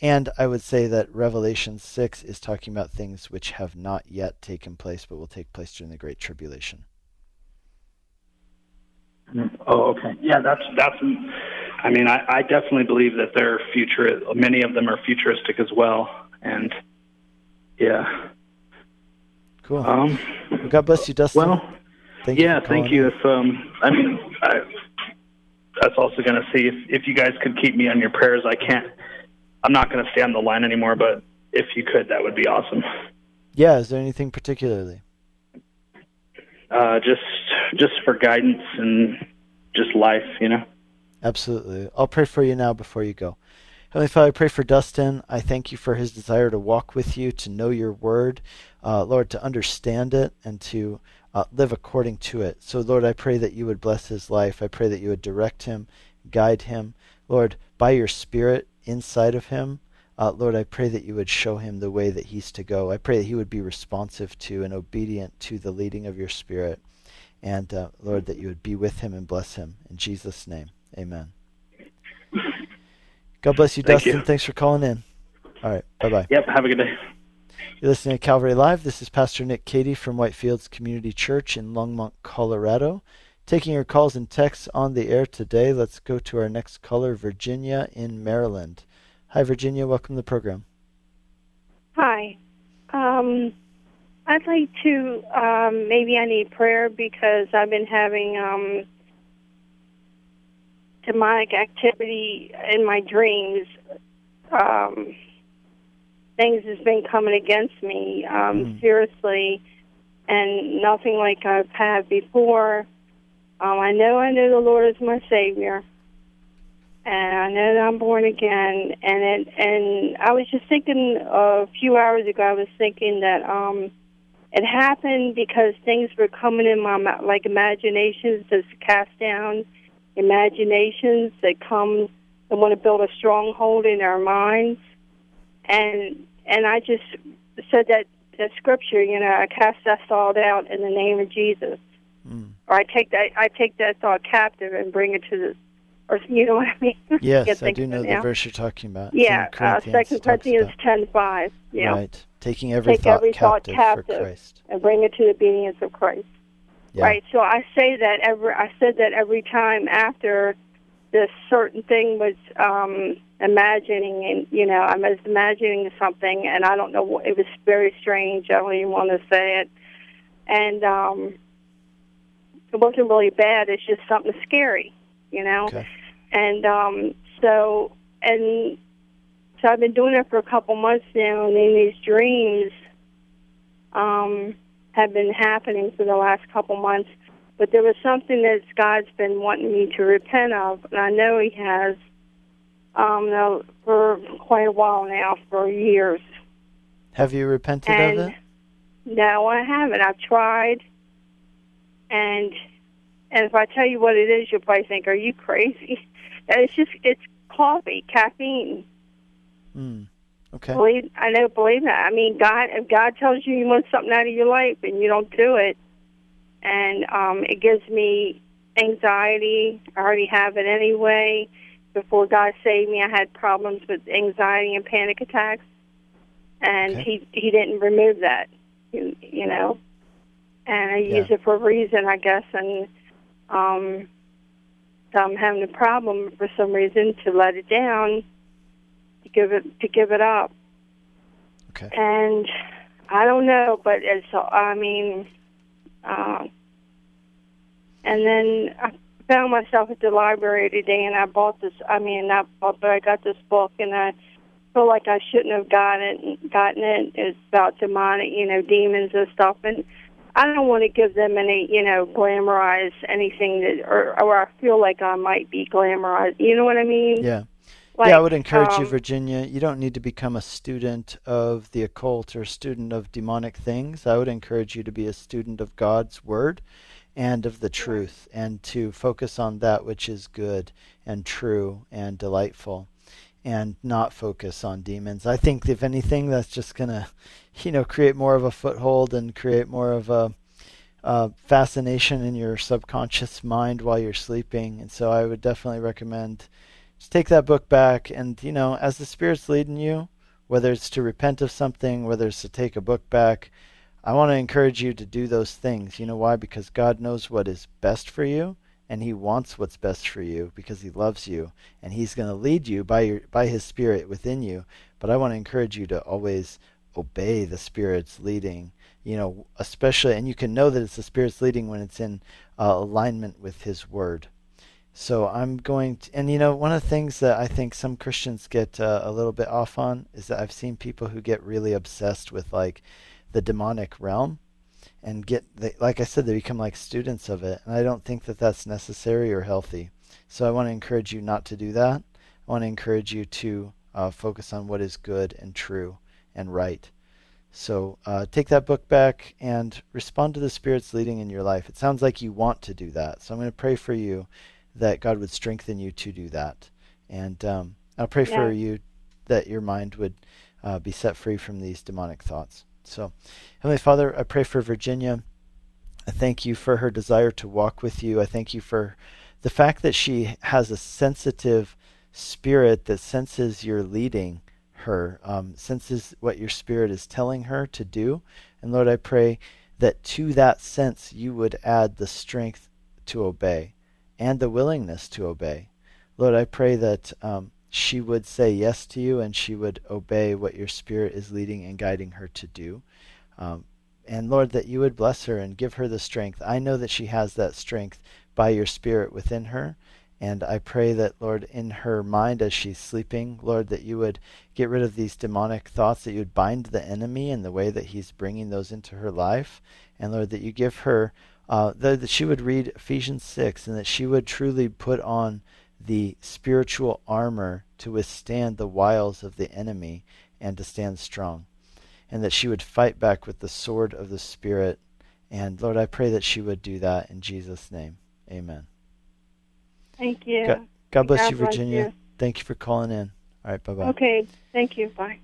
And I would say that Revelation 6 is talking about things which have not yet taken place but will take place during the Great Tribulation. Mm, oh, okay. Yeah, that's that's. I mean, I, I definitely believe that they're future. Many of them are futuristic as well, and yeah. Cool. Um, well, God bless you, Dustin. Well, thank yeah, you thank you. If um, I mean, I, that's also going to see if if you guys could keep me on your prayers. I can't I'm not going to stay on the line anymore, but if you could, that would be awesome. Yeah, is there anything particularly? Uh, just just for guidance and just life, you know. Absolutely. I'll pray for you now before you go. Heavenly Father, I pray for Dustin. I thank you for his desire to walk with you, to know your word, uh, Lord, to understand it and to uh, live according to it. So, Lord, I pray that you would bless his life. I pray that you would direct him, guide him. Lord, by your Spirit, inside of him. Uh, Lord, I pray that you would show him the way that he's to go. I pray that he would be responsive to and obedient to the leading of your Spirit. And uh, Lord, that you would be with him and bless him. In Jesus' name, amen. God bless you, Thank Dustin. you. Thanks for calling in. All right, bye bye. Yep, have a good day. You're listening to Calvary Live. This is Pastor Nick Cady from Whitefields Community Church in Longmont, Colorado. Taking your calls and texts on the air today. Let's go to our next caller, Virginia in Maryland. Hi, Virginia. Welcome to the program. Hi. Um, I'd like to, um, maybe I need prayer because I've been having um, demonic activity in my dreams. Um, things has been coming against me um, seriously, and nothing like I've had before. Um, I know I know the Lord is my Savior, and I know that I'm born again. And it, and I was just thinking a few hours ago. I was thinking that um, it happened because things were coming in my like imaginations, those cast down imaginations that come and want to build a stronghold in our minds. And and I just said that that scripture, you know, I cast that thought out in the name of Jesus or I take that I take that thought captive and bring it to the, or you know what I mean? Yes, I do know the now. verse you're talking about. Yeah, uh, Corinthians, Second it talks Corinthians ten five. Yeah, Right. Taking every take thought every thought captive, captive for Christ. and bring it to the obedience of Christ. Yeah. Right. So I say that every I said that every time after this certain thing was um imagining and you know I was imagining something and I don't know what it was very strange. I don't even want to say it. And um it wasn't really bad. It's just something scary, you know. Okay. And um so and so I've been doing it for a couple months now, and then these dreams um, have been happening for the last couple months. But there was something that God's been wanting me to repent of, and I know He has um, for quite a while now, for years. Have you repented and of it? no, I haven't. I've tried, and and if I tell you what it is, you'll probably think, "Are you crazy?" And it's just it's coffee, caffeine. Hmm. Okay. Believe I know. Believe that. I mean, God. If God tells you you want something out of your life and you don't do it, and um, it gives me anxiety. I already have it anyway. Before God saved me, I had problems with anxiety and panic attacks, and Okay. He He didn't remove that. You, you know, and I use it for a reason, I guess, and um, so I'm having a problem for some reason to let it down to give it to give it up. Okay. And I don't know, but it's I mean, uh, and then I found myself at the library today, and I bought this. I mean, not bought, but I got this book, and I feel like I shouldn't have gotten it. Gotten it. It's about demonic, you know, demons and stuff, and I don't want to give them any, you know, glamorize anything that, or or I feel like I might be glamorized. You know what I mean? Yeah. Like, yeah, I would encourage um, you, Virginia. You don't need to become a student of the occult or a student of demonic things. I would encourage you to be a student of God's Word and of the truth and to focus on that which is good and true and delightful and not focus on demons. I think if anything that's just going to you know create more of a foothold and create more of a uh, fascination in your subconscious mind while you're sleeping. And so I would definitely recommend just take that book back and you know as the spirit's leading you, whether it's to repent of something, whether it's to take a book back, I want to encourage you to do those things. You know why? Because God knows what is best for you and he wants what's best for you because he loves you and he's going to lead you by your by his spirit within you. But I want to encourage you to always obey the spirit's leading. You know, especially and you can know that it's the spirit's leading when it's in uh, alignment with his word. So I'm going to, and you know, one of the things that I think some Christians get uh, a little bit off on is that I've seen people who get really obsessed with like the demonic realm and get they, like I said they become like students of it and I don't think that that's necessary or healthy. So I want to encourage you not to do that. I want to encourage you to uh, focus on what is good and true and right. So uh, take that book back and respond to the Spirit's leading in your life. It sounds like you want to do that. So I'm going to pray for you that God would strengthen you to do that and um, I'll pray yeah. for you that your mind would uh, be set free from these demonic thoughts so, Heavenly Father, I pray for Virginia. I thank you for her desire to walk with you. I thank you for the fact that she has a sensitive spirit that senses your leading her, um, senses what your spirit is telling her to do. And Lord, I pray that to that sense you would add the strength to obey and the willingness to obey. Lord, I pray that um, she would say yes to you and she would obey what your spirit is leading and guiding her to do. Um, and Lord, that you would bless her and give her the strength. I know that she has that strength by your spirit within her. And I pray that, Lord, in her mind as she's sleeping, Lord, that you would get rid of these demonic thoughts, that you would bind the enemy in the way that he's bringing those into her life. And Lord, that you give her, uh, that, that she would read Ephesians 6 and that she would truly put on the spiritual armor to withstand the wiles of the enemy and to stand strong. And that she would fight back with the sword of the Spirit. And Lord, I pray that she would do that in Jesus' name. Amen. Thank you. God, God bless God you, Virginia. Bless you. Thank you for calling in. All right, bye bye. Okay, thank you. Bye.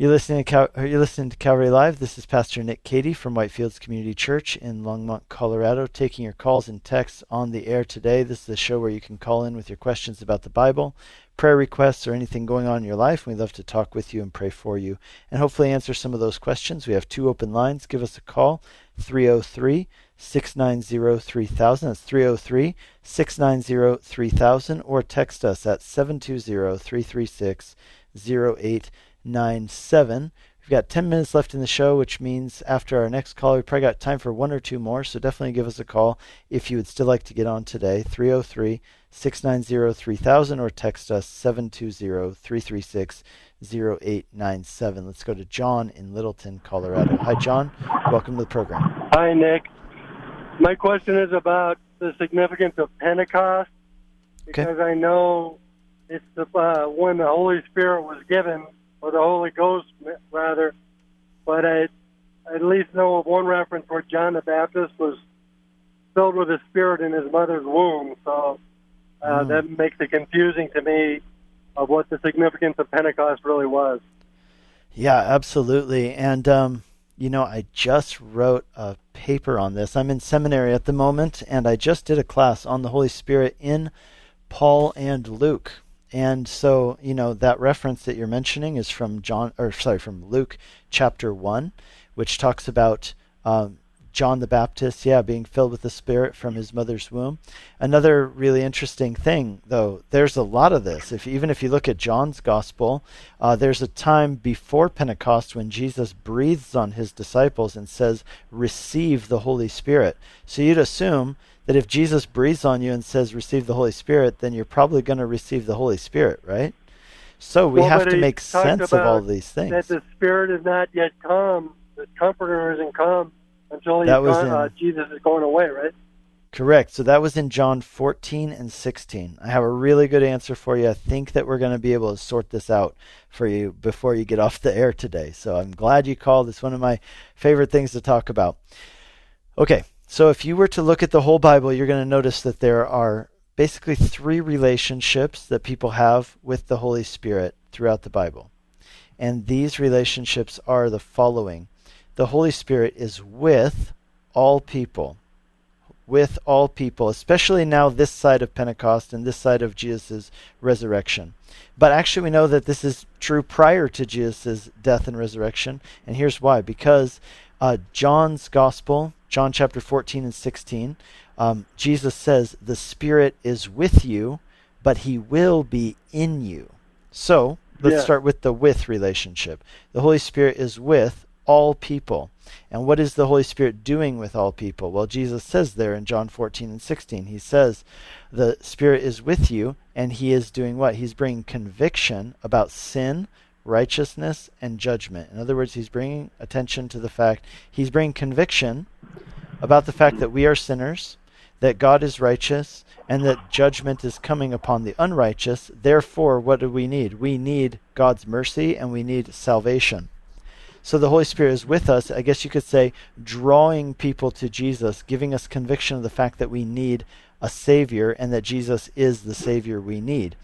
You're listening to Cal- you're listening to Calvary Live. This is Pastor Nick Cady from Whitefields Community Church in Longmont, Colorado, taking your calls and texts on the air today. This is the show where you can call in with your questions about the Bible, prayer requests, or anything going on in your life. We'd love to talk with you and pray for you and hopefully answer some of those questions. We have two open lines. Give us a call 303 690 3000. That's 303 690 3000 or text us at 720 336 08 nine seven. We've got 10 minutes left in the show, which means after our next call, we probably got time for one or two more. So definitely give us a call if you would still like to get on today, 303 690 3000, or text us 720 336 0897. Let's go to John in Littleton, Colorado. Hi, John. Welcome to the program. Hi, Nick. My question is about the significance of Pentecost because okay. I know it's the, uh, when the Holy Spirit was given or the Holy Ghost, rather. But I at least know of one reference where John the Baptist was filled with the Spirit in his mother's womb. So uh, mm. that makes it confusing to me of what the significance of Pentecost really was. Yeah, absolutely. And, um, you know, I just wrote a paper on this. I'm in seminary at the moment, and I just did a class on the Holy Spirit in Paul and Luke. And so, you know, that reference that you're mentioning is from John, or sorry, from Luke chapter 1, which talks about um, John the Baptist, yeah, being filled with the Spirit from his mother's womb. Another really interesting thing, though, there's a lot of this. If even if you look at John's Gospel, uh, there's a time before Pentecost when Jesus breathes on his disciples and says, "Receive the Holy Spirit." So you'd assume that if Jesus breathes on you and says, receive the Holy Spirit, then you're probably going to receive the Holy Spirit, right? So we well, have to make sense of all these things. That the Spirit is not yet come, the Comforter isn't come until that was gone, in, uh, Jesus is going away, right? Correct. So that was in John 14 and 16. I have a really good answer for you. I think that we're going to be able to sort this out for you before you get off the air today. So I'm glad you called. It's one of my favorite things to talk about. Okay, so if you were to look at the whole Bible, you're going to notice that there are basically three relationships that people have with the Holy Spirit throughout the Bible. And these relationships are the following the Holy Spirit is with all people with all people, especially now this side of Pentecost and this side of Jesus' resurrection. But actually, we know that this is true prior to Jesus' death and resurrection. And here's why because uh, John's Gospel, John chapter 14 and 16, um, Jesus says, The Spirit is with you, but he will be in you. So, let's yeah. start with the with relationship. The Holy Spirit is with all people. And what is the Holy Spirit doing with all people? Well, Jesus says there in John 14 and 16, he says, The Spirit is with you, and he is doing what? He's bringing conviction about sin, righteousness, and judgment. In other words, he's bringing attention to the fact, he's bringing conviction about the fact that we are sinners, that God is righteous, and that judgment is coming upon the unrighteous. Therefore, what do we need? We need God's mercy and we need salvation. So the Holy Spirit is with us, I guess you could say, drawing people to Jesus, giving us conviction of the fact that we need a Savior and that Jesus is the Savior we need.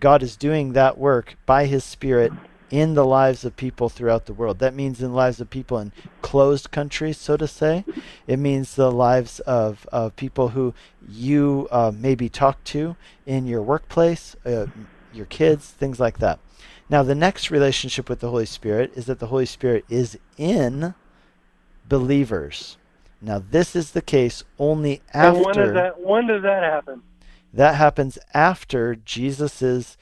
God is doing that work by His Spirit in the lives of people throughout the world. That means in the lives of people in closed countries, so to say. It means the lives of, of people who you uh, maybe talk to in your workplace, uh, your kids, things like that. Now, the next relationship with the Holy Spirit is that the Holy Spirit is in believers. Now, this is the case only after. And when does that? When does that happen? That happens after Jesus's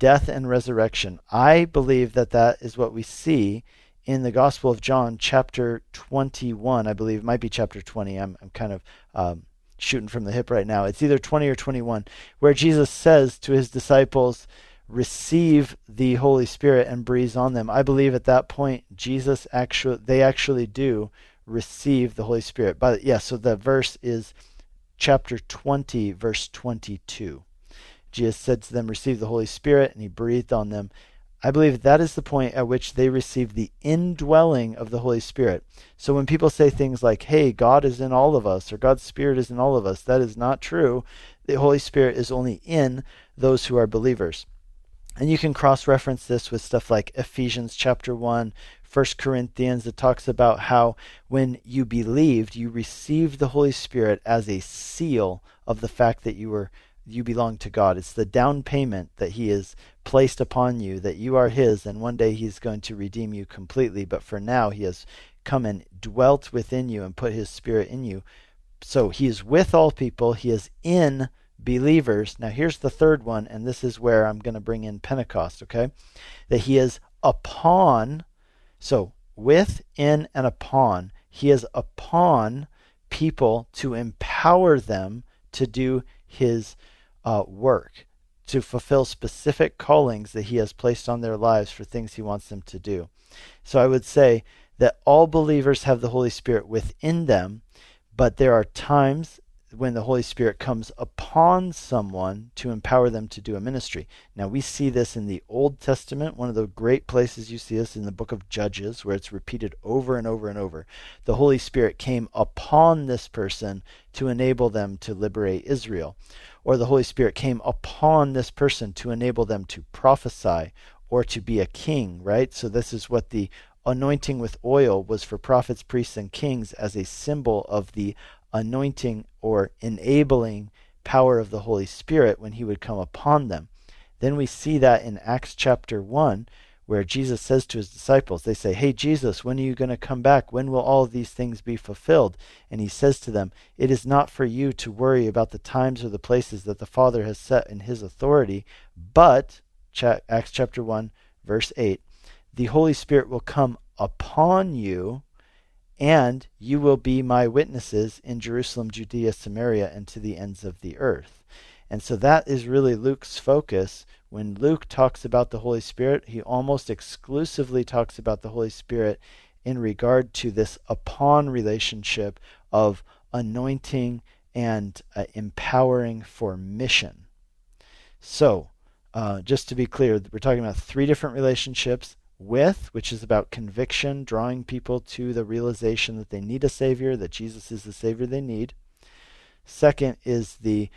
death and resurrection. I believe that that is what we see in the Gospel of John, chapter 21. I believe it might be chapter 20. I'm, I'm kind of um, shooting from the hip right now. It's either 20 or 21, where Jesus says to his disciples, receive the Holy Spirit and breathes on them. I believe at that point Jesus actually they actually do receive the Holy Spirit. But yeah, so the verse is chapter 20 verse 22. Jesus said to them, "Receive the Holy Spirit," and he breathed on them. I believe that is the point at which they receive the indwelling of the Holy Spirit. So when people say things like, hey, God is in all of us, or God's Spirit is in all of us, that is not true. The Holy Spirit is only in those who are believers. And you can cross reference this with stuff like Ephesians chapter 1, 1 Corinthians that talks about how when you believed, you received the Holy Spirit as a seal of the fact that you were you belong to God. It's the down payment that he has placed upon you that you are his and one day he's going to redeem you completely, but for now he has come and dwelt within you and put his spirit in you. So he is with all people, he is in believers. Now, here's the third one, and this is where I'm going to bring in Pentecost, okay? That he is upon, so with, in, and upon, he is upon people to empower them to do his uh, work, to fulfill specific callings that he has placed on their lives for things he wants them to do. So I would say that all believers have the Holy Spirit within them, but there are times when the Holy Spirit comes upon someone to empower them to do a ministry. Now, we see this in the Old Testament. One of the great places you see this in the book of Judges, where it's repeated over and over and over. The Holy Spirit came upon this person to enable them to liberate Israel. Or the Holy Spirit came upon this person to enable them to prophesy or to be a king, right? So, this is what the anointing with oil was for prophets, priests, and kings as a symbol of the anointing or enabling power of the Holy Spirit when he would come upon them. Then we see that in Acts chapter 1, where Jesus says to his disciples, they say, Hey, Jesus, when are you going to come back? When will all these things be fulfilled? And he says to them, It is not for you to worry about the times or the places that the Father has set in his authority, but, Acts chapter 1, verse 8, the Holy Spirit will come upon you and you will be my witnesses in Jerusalem, Judea, Samaria, and to the ends of the earth. And so that is really Luke's focus. When Luke talks about the Holy Spirit, he almost exclusively talks about the Holy Spirit in regard to this upon relationship of anointing and uh, empowering for mission. So, uh, just to be clear, we're talking about three different relationships with, which is about conviction, drawing people to the realization that they need a Savior, that Jesus is the Savior they need. Second is the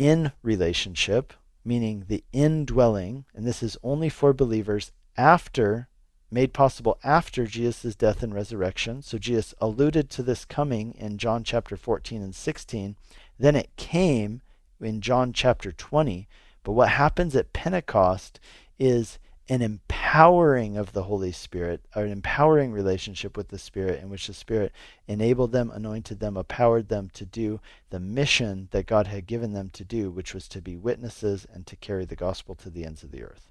in relationship, meaning the indwelling, and this is only for believers after, made possible after Jesus' death and resurrection. So Jesus alluded to this coming in John chapter 14 and 16. Then it came in John chapter 20. But what happens at Pentecost is an empowering of the Holy Spirit, an empowering relationship with the Spirit, in which the Spirit enabled them, anointed them, empowered them to do the mission that God had given them to do, which was to be witnesses and to carry the gospel to the ends of the earth.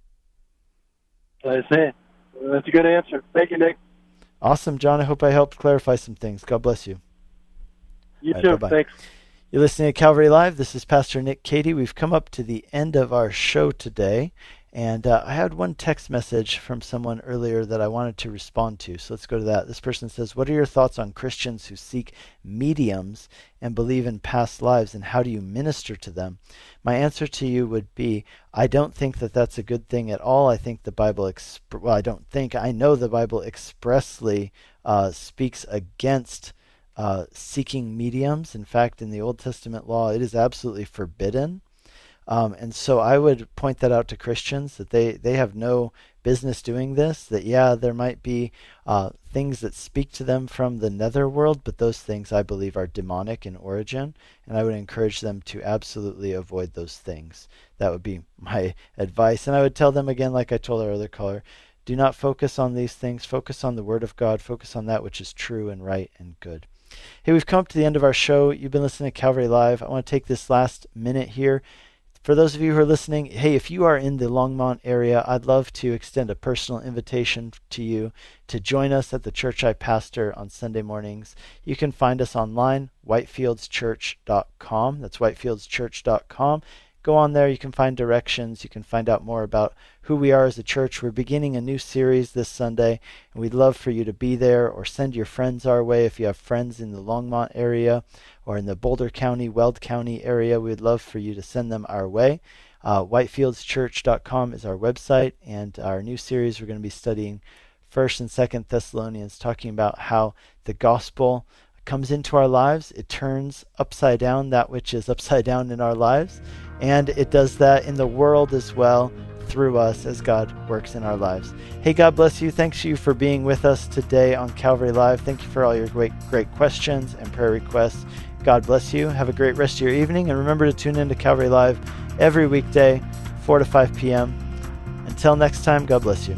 That's it. That's a good answer. Thank you, Nick. Awesome, John. I hope I helped clarify some things. God bless you. You too. Bye-bye. Thanks. You're listening to Calvary Live. This is Pastor Nick Cady. We've come up to the end of our show today. And uh, I had one text message from someone earlier that I wanted to respond to. So let's go to that. This person says, What are your thoughts on Christians who seek mediums and believe in past lives, and how do you minister to them? My answer to you would be I don't think that that's a good thing at all. I think the Bible, exp- well, I don't think, I know the Bible expressly uh, speaks against. Uh, seeking mediums. In fact, in the Old Testament law, it is absolutely forbidden um, and so I would point that out to Christians that they, they have no business doing this. That, yeah, there might be uh, things that speak to them from the netherworld, but those things I believe are demonic in origin. And I would encourage them to absolutely avoid those things. That would be my advice. And I would tell them again, like I told our other caller, do not focus on these things. Focus on the Word of God. Focus on that which is true and right and good. Hey, we've come to the end of our show. You've been listening to Calvary Live. I want to take this last minute here for those of you who are listening, hey, if you are in the Longmont area, I'd love to extend a personal invitation to you to join us at the church I pastor on Sunday mornings. You can find us online, whitefieldschurch.com. That's whitefieldschurch.com. Go on there, you can find directions, you can find out more about who we are as a church. We're beginning a new series this Sunday, and we'd love for you to be there or send your friends our way if you have friends in the Longmont area or in the Boulder County, Weld County area. We'd love for you to send them our way. Uh, whitefieldschurch.com is our website, and our new series we're going to be studying First and Second Thessalonians, talking about how the gospel comes into our lives. It turns upside down that which is upside down in our lives, and it does that in the world as well through us as God works in our lives. Hey, God bless you. Thanks you for being with us today on Calvary Live. Thank you for all your great, great questions and prayer requests. God bless you. Have a great rest of your evening, and remember to tune in to Calvary Live every weekday, 4 to 5 p.m. Until next time, God bless you.